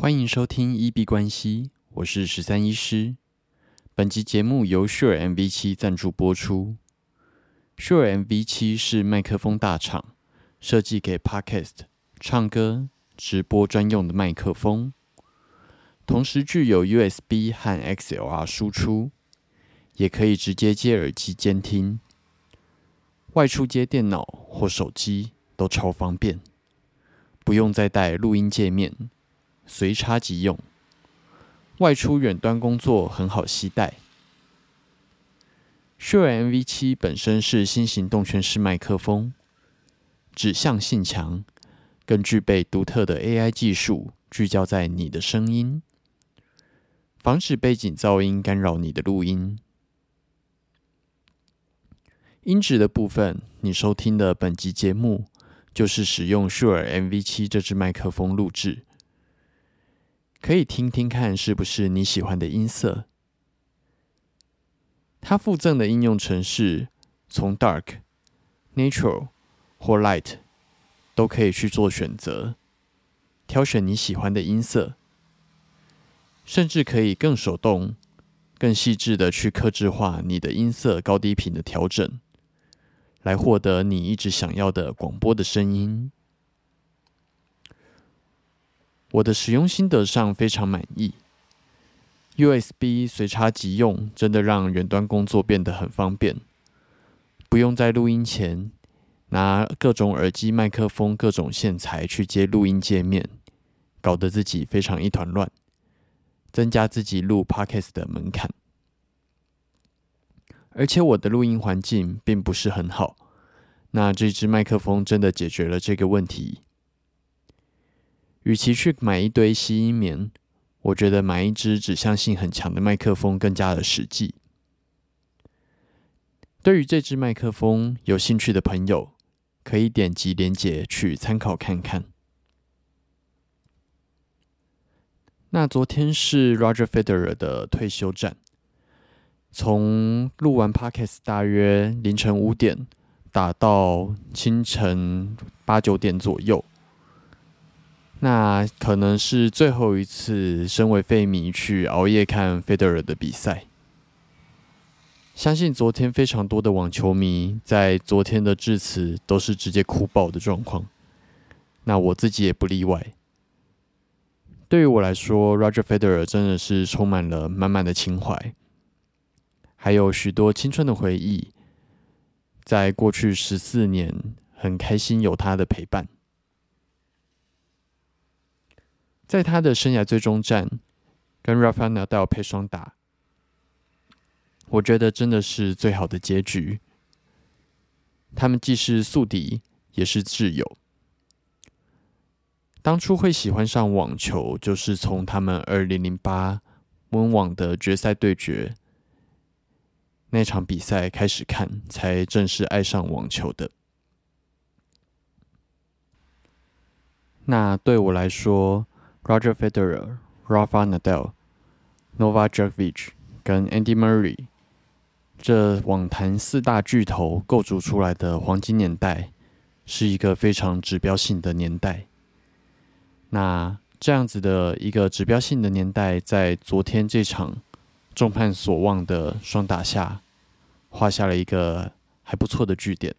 欢迎收听一 B 关系，我是十三医师。本集节目由 Sure MV 七赞助播出。Sure MV 七是麦克风大厂设计给 Podcast、唱歌、直播专用的麦克风，同时具有 USB 和 XLR 输出，也可以直接接耳机监听，外出接电脑或手机都超方便，不用再带录音界面。随插即用，外出远端工作很好携带。Sure MV7 本身是新型动圈式麦克风，指向性强，更具备独特的 AI 技术，聚焦在你的声音，防止背景噪音干扰你的录音。音质的部分，你收听的本集节目就是使用 Sure MV7 这支麦克风录制。可以听听看，是不是你喜欢的音色？它附赠的应用程式，从 Dark、Natural 或 Light 都可以去做选择，挑选你喜欢的音色，甚至可以更手动、更细致的去克制化你的音色高低频的调整，来获得你一直想要的广播的声音。我的使用心得上非常满意，USB 随插即用，真的让远端工作变得很方便，不用在录音前拿各种耳机、麦克风、各种线材去接录音界面，搞得自己非常一团乱，增加自己录 Podcast 的门槛。而且我的录音环境并不是很好，那这支麦克风真的解决了这个问题。与其去买一堆吸音棉，我觉得买一支指向性很强的麦克风更加的实际。对于这支麦克风有兴趣的朋友，可以点击链接去参考看看。那昨天是 Roger Federer 的退休战，从录完 Podcast 大约凌晨五点打到清晨八九点左右。那可能是最后一次，身为费迷去熬夜看费德勒的比赛。相信昨天非常多的网球迷在昨天的致辞都是直接哭爆的状况。那我自己也不例外。对于我来说，Roger Federer 真的是充满了满满的情怀，还有许多青春的回忆。在过去十四年，很开心有他的陪伴。在他的生涯最终战跟 Rafael Nadal 配双打，我觉得真的是最好的结局。他们既是宿敌，也是挚友。当初会喜欢上网球，就是从他们二零零八温网的决赛对决那场比赛开始看，才正式爱上网球的。那对我来说，Roger Federer、Rafa Nadal、Novak Djokovic 跟 Andy Murray 这网坛四大巨头构筑出来的黄金年代，是一个非常指标性的年代。那这样子的一个指标性的年代，在昨天这场众盼所望的双打下，画下了一个还不错的句点。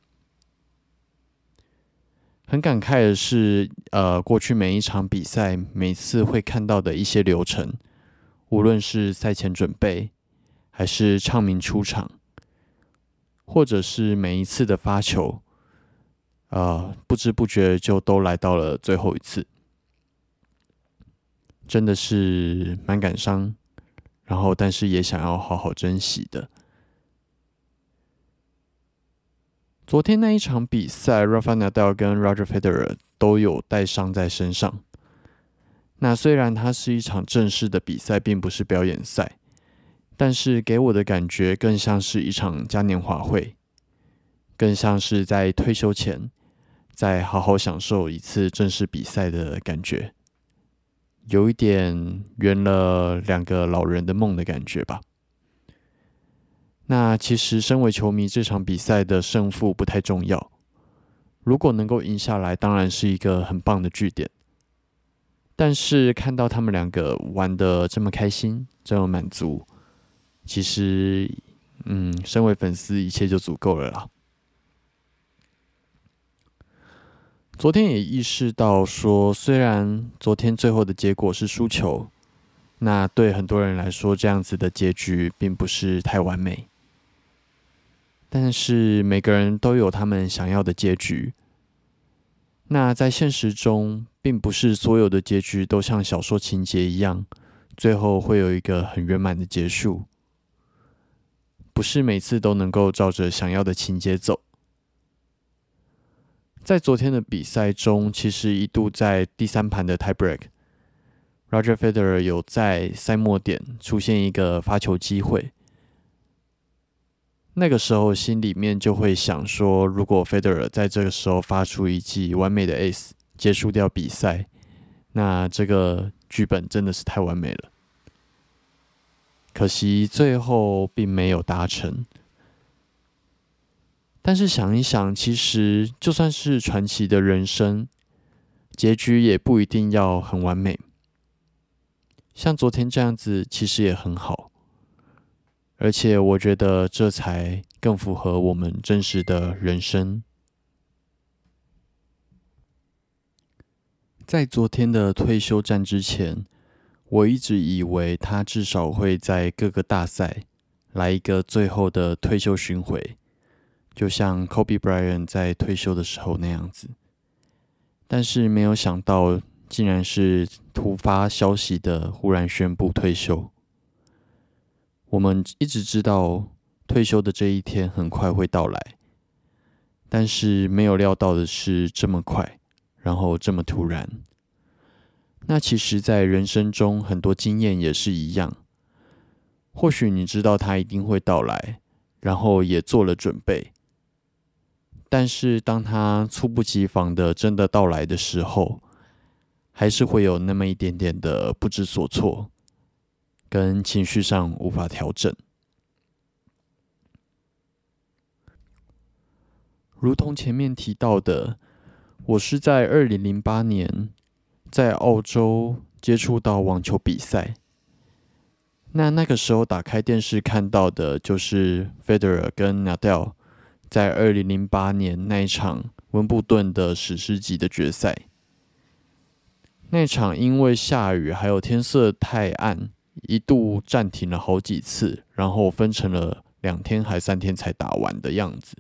很感慨的是，呃，过去每一场比赛，每次会看到的一些流程，无论是赛前准备，还是唱名出场，或者是每一次的发球，啊，不知不觉就都来到了最后一次，真的是蛮感伤，然后但是也想要好好珍惜的。昨天那一场比赛，Rafa Nadal 跟 Roger Federer 都有带伤在身上。那虽然它是一场正式的比赛，并不是表演赛，但是给我的感觉更像是一场嘉年华会，更像是在退休前再好好享受一次正式比赛的感觉，有一点圆了两个老人的梦的感觉吧。那其实，身为球迷，这场比赛的胜负不太重要。如果能够赢下来，当然是一个很棒的据点。但是看到他们两个玩的这么开心，这么满足，其实，嗯，身为粉丝，一切就足够了啦。昨天也意识到说，虽然昨天最后的结果是输球，那对很多人来说，这样子的结局并不是太完美。但是每个人都有他们想要的结局。那在现实中，并不是所有的结局都像小说情节一样，最后会有一个很圆满的结束。不是每次都能够照着想要的情节走。在昨天的比赛中，其实一度在第三盘的 tie break，Roger Federer 有在赛末点出现一个发球机会。那个时候心里面就会想说，如果 Federer 在这个时候发出一记完美的 Ace 结束掉比赛，那这个剧本真的是太完美了。可惜最后并没有达成。但是想一想，其实就算是传奇的人生，结局也不一定要很完美。像昨天这样子，其实也很好。而且我觉得这才更符合我们真实的人生。在昨天的退休战之前，我一直以为他至少会在各个大赛来一个最后的退休巡回，就像 Kobe Bryant 在退休的时候那样子。但是没有想到，竟然是突发消息的忽然宣布退休。我们一直知道退休的这一天很快会到来，但是没有料到的是这么快，然后这么突然。那其实，在人生中很多经验也是一样。或许你知道它一定会到来，然后也做了准备，但是当它猝不及防的真的到来的时候，还是会有那么一点点的不知所措。跟情绪上无法调整，如同前面提到的，我是在二零零八年在澳洲接触到网球比赛。那那个时候打开电视看到的就是 Federer 跟 Nadal 在二零零八年那一场温布顿的史诗级的决赛。那场因为下雨还有天色太暗。一度暂停了好几次，然后分成了两天还三天才打完的样子。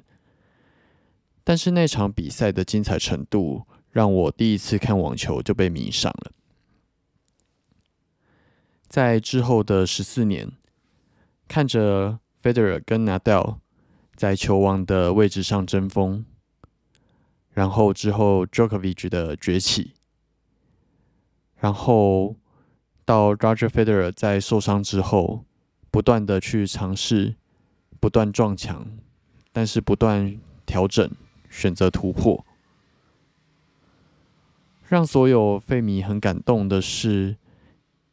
但是那场比赛的精彩程度，让我第一次看网球就被迷上了。在之后的十四年，看着 Federer 跟 Nadal 在球王的位置上争锋，然后之后 Djokovic 的崛起，然后。到 Roger Federer 在受伤之后，不断的去尝试，不断撞墙，但是不断调整，选择突破。让所有费米很感动的是，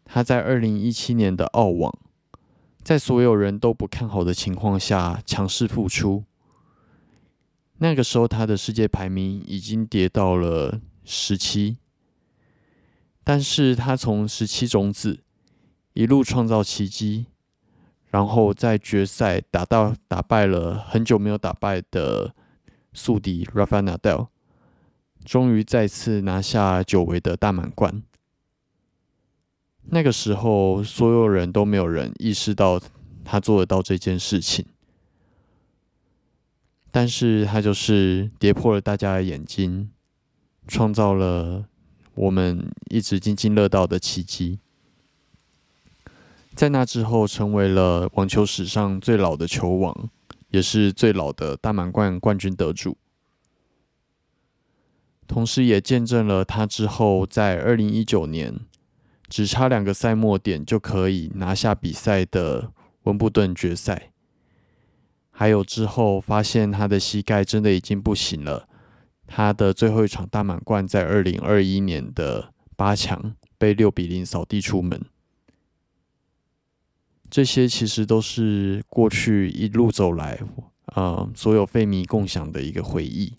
他在二零一七年的澳网，在所有人都不看好的情况下强势复出。那个时候他的世界排名已经跌到了十七。但是他从十七种子一路创造奇迹，然后在决赛打到打败了很久没有打败的宿敌 Rafael Nadal，终于再次拿下久违的大满贯。那个时候，所有人都没有人意识到他做得到这件事情，但是他就是跌破了大家的眼睛，创造了。我们一直津津乐道的奇迹，在那之后成为了网球史上最老的球王，也是最老的大满贯冠军得主。同时，也见证了他之后在二零一九年只差两个赛末点就可以拿下比赛的温布顿决赛，还有之后发现他的膝盖真的已经不行了。他的最后一场大满贯在二零二一年的八强被六比零扫地出门，这些其实都是过去一路走来，呃，所有费迷共享的一个回忆。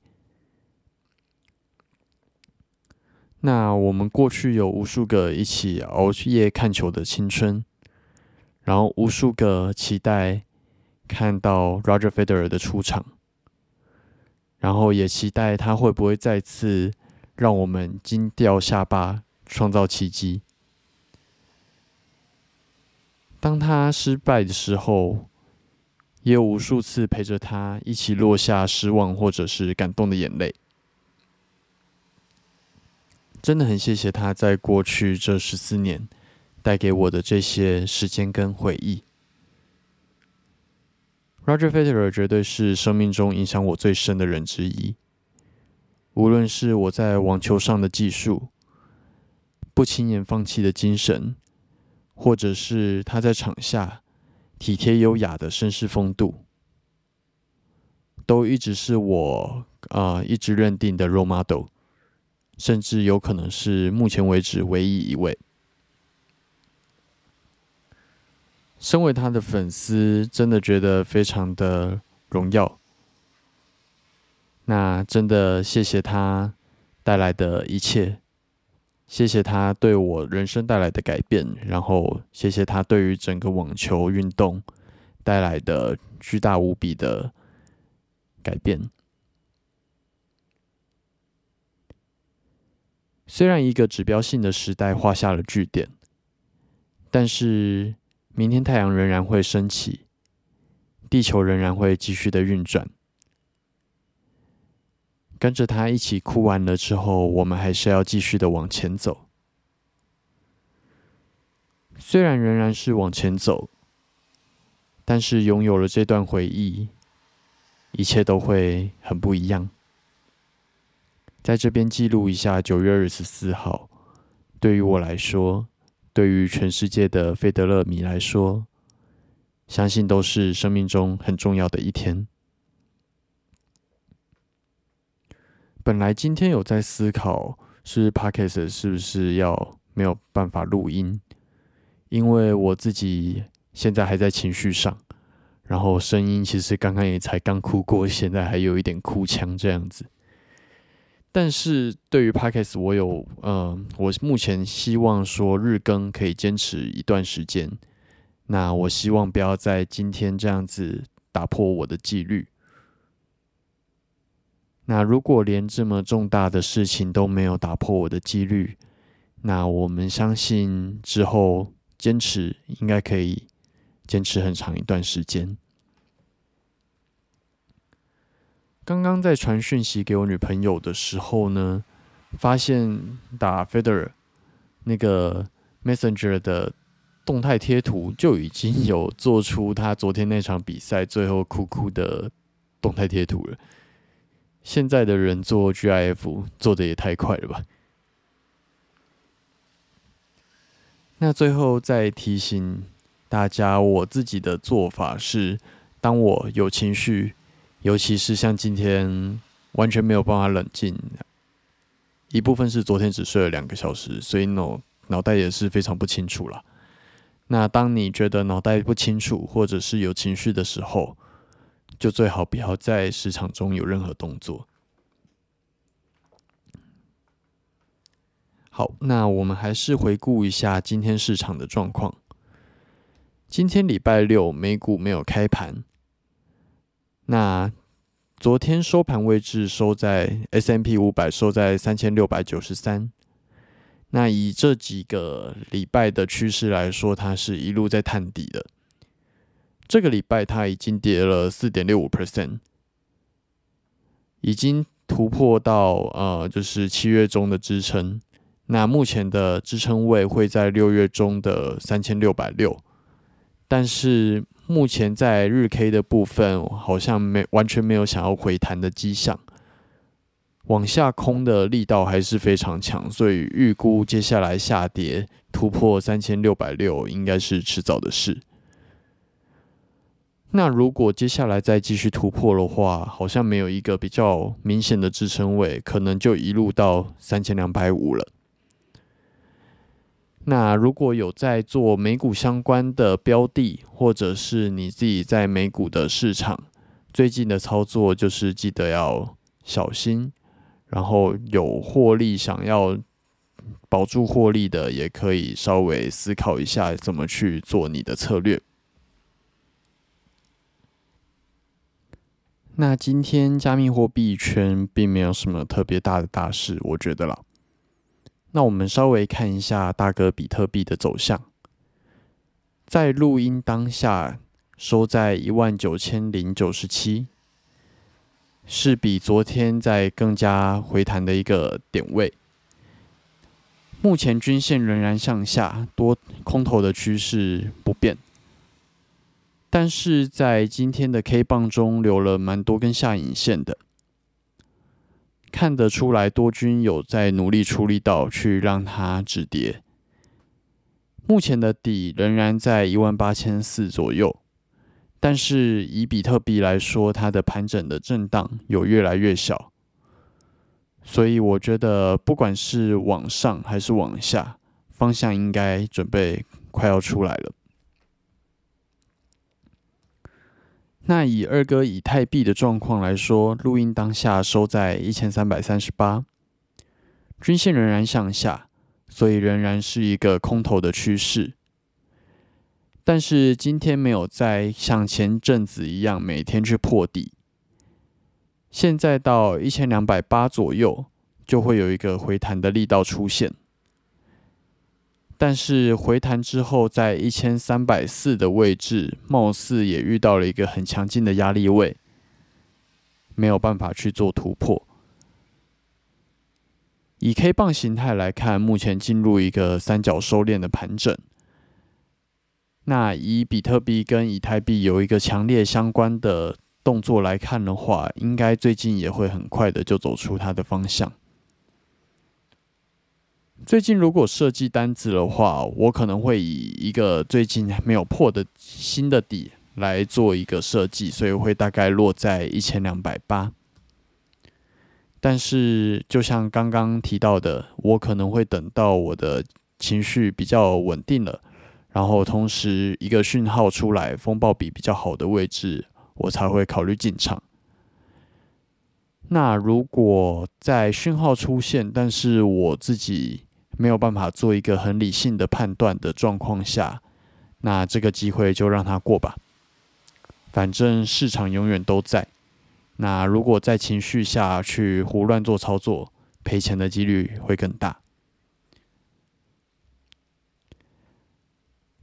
那我们过去有无数个一起熬夜看球的青春，然后无数个期待看到 Roger Federer 的出场，然后也期待他会不会再次让我们惊掉下巴，创造奇迹。当他失败的时候，也有无数次陪着他一起落下失望或者是感动的眼泪。真的很谢谢他在过去这十四年带给我的这些时间跟回忆。Roger Federer 绝对是生命中影响我最深的人之一。无论是我在网球上的技术、不轻言放弃的精神，或者是他在场下体贴优雅的绅士风度，都一直是我啊一直认定的 role model。甚至有可能是目前为止唯一一位。身为他的粉丝，真的觉得非常的荣耀。那真的谢谢他带来的一切，谢谢他对我人生带来的改变，然后谢谢他对于整个网球运动带来的巨大无比的改变。虽然一个指标性的时代画下了句点，但是明天太阳仍然会升起，地球仍然会继续的运转。跟着他一起哭完了之后，我们还是要继续的往前走。虽然仍然是往前走，但是拥有了这段回忆，一切都会很不一样。在这边记录一下九月二十四号，对于我来说，对于全世界的费德勒迷来说，相信都是生命中很重要的一天。本来今天有在思考，是 Podcast 是不是要没有办法录音，因为我自己现在还在情绪上，然后声音其实刚刚也才刚哭过，现在还有一点哭腔这样子。但是对于 Podcast，我有呃，我目前希望说日更可以坚持一段时间。那我希望不要在今天这样子打破我的纪律。那如果连这么重大的事情都没有打破我的纪律，那我们相信之后坚持应该可以坚持很长一段时间。刚刚在传讯息给我女朋友的时候呢，发现打 Federer 那个 Messenger 的动态贴图就已经有做出他昨天那场比赛最后哭哭的动态贴图了。现在的人做 GIF 做的也太快了吧？那最后再提醒大家，我自己的做法是，当我有情绪。尤其是像今天完全没有办法冷静，一部分是昨天只睡了两个小时，所以脑脑袋也是非常不清楚了。那当你觉得脑袋不清楚或者是有情绪的时候，就最好不要在市场中有任何动作。好，那我们还是回顾一下今天市场的状况。今天礼拜六美股没有开盘。那昨天收盘位置收在 S M P 五百收在三千六百九十三。那以这几个礼拜的趋势来说，它是一路在探底的。这个礼拜它已经跌了四点六五 percent，已经突破到呃就是七月中的支撑。那目前的支撑位会在六月中的三千六百六，但是。目前在日 K 的部分，好像没完全没有想要回弹的迹象，往下空的力道还是非常强，所以预估接下来下跌突破三千六百六应该是迟早的事。那如果接下来再继续突破的话，好像没有一个比较明显的支撑位，可能就一路到三千两百五了。那如果有在做美股相关的标的，或者是你自己在美股的市场最近的操作，就是记得要小心，然后有获利想要保住获利的，也可以稍微思考一下怎么去做你的策略。那今天加密货币圈并没有什么特别大的大事，我觉得啦。那我们稍微看一下大哥比特币的走向，在录音当下收在一万九千零九十七，是比昨天在更加回弹的一个点位。目前均线仍然向下，多空头的趋势不变。但是在今天的 K 棒中留了蛮多根下影线的，看得出来多军有在努力出力道去让它止跌。目前的底仍然在一万八千四左右，但是以比特币来说，它的盘整的震荡有越来越小，所以我觉得不管是往上还是往下，方向应该准备快要出来了。那以二哥以太币的状况来说，录音当下收在一千三百三十八，均线仍然向下，所以仍然是一个空头的趋势。但是今天没有再像前阵子一样每天去破底，现在到一千两百八左右就会有一个回弹的力道出现。但是回弹之后，在一千三百四的位置，貌似也遇到了一个很强劲的压力位，没有办法去做突破。以 K 棒形态来看，目前进入一个三角收敛的盘整。那以比特币跟以太币有一个强烈相关的动作来看的话，应该最近也会很快的就走出它的方向。最近如果设计单子的话，我可能会以一个最近没有破的新的底来做一个设计，所以会大概落在一千两百八。但是就像刚刚提到的，我可能会等到我的情绪比较稳定了，然后同时一个讯号出来，风暴比比较好的位置，我才会考虑进场。那如果在讯号出现，但是我自己没有办法做一个很理性的判断的状况下，那这个机会就让它过吧。反正市场永远都在。那如果在情绪下去胡乱做操作，赔钱的几率会更大。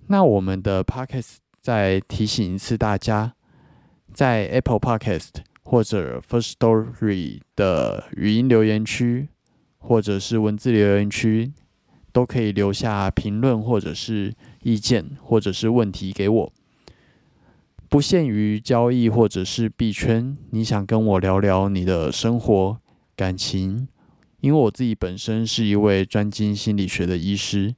那我们的 Podcast 再提醒一次大家，在 Apple Podcast 或者 First Story 的语音留言区，或者是文字留言区。都可以留下评论，或者是意见，或者是问题给我。不限于交易或者是币圈，你想跟我聊聊你的生活、感情？因为我自己本身是一位专精心理学的医师，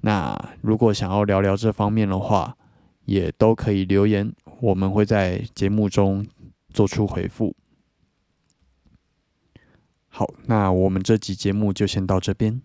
那如果想要聊聊这方面的话，也都可以留言，我们会在节目中做出回复。好，那我们这集节目就先到这边。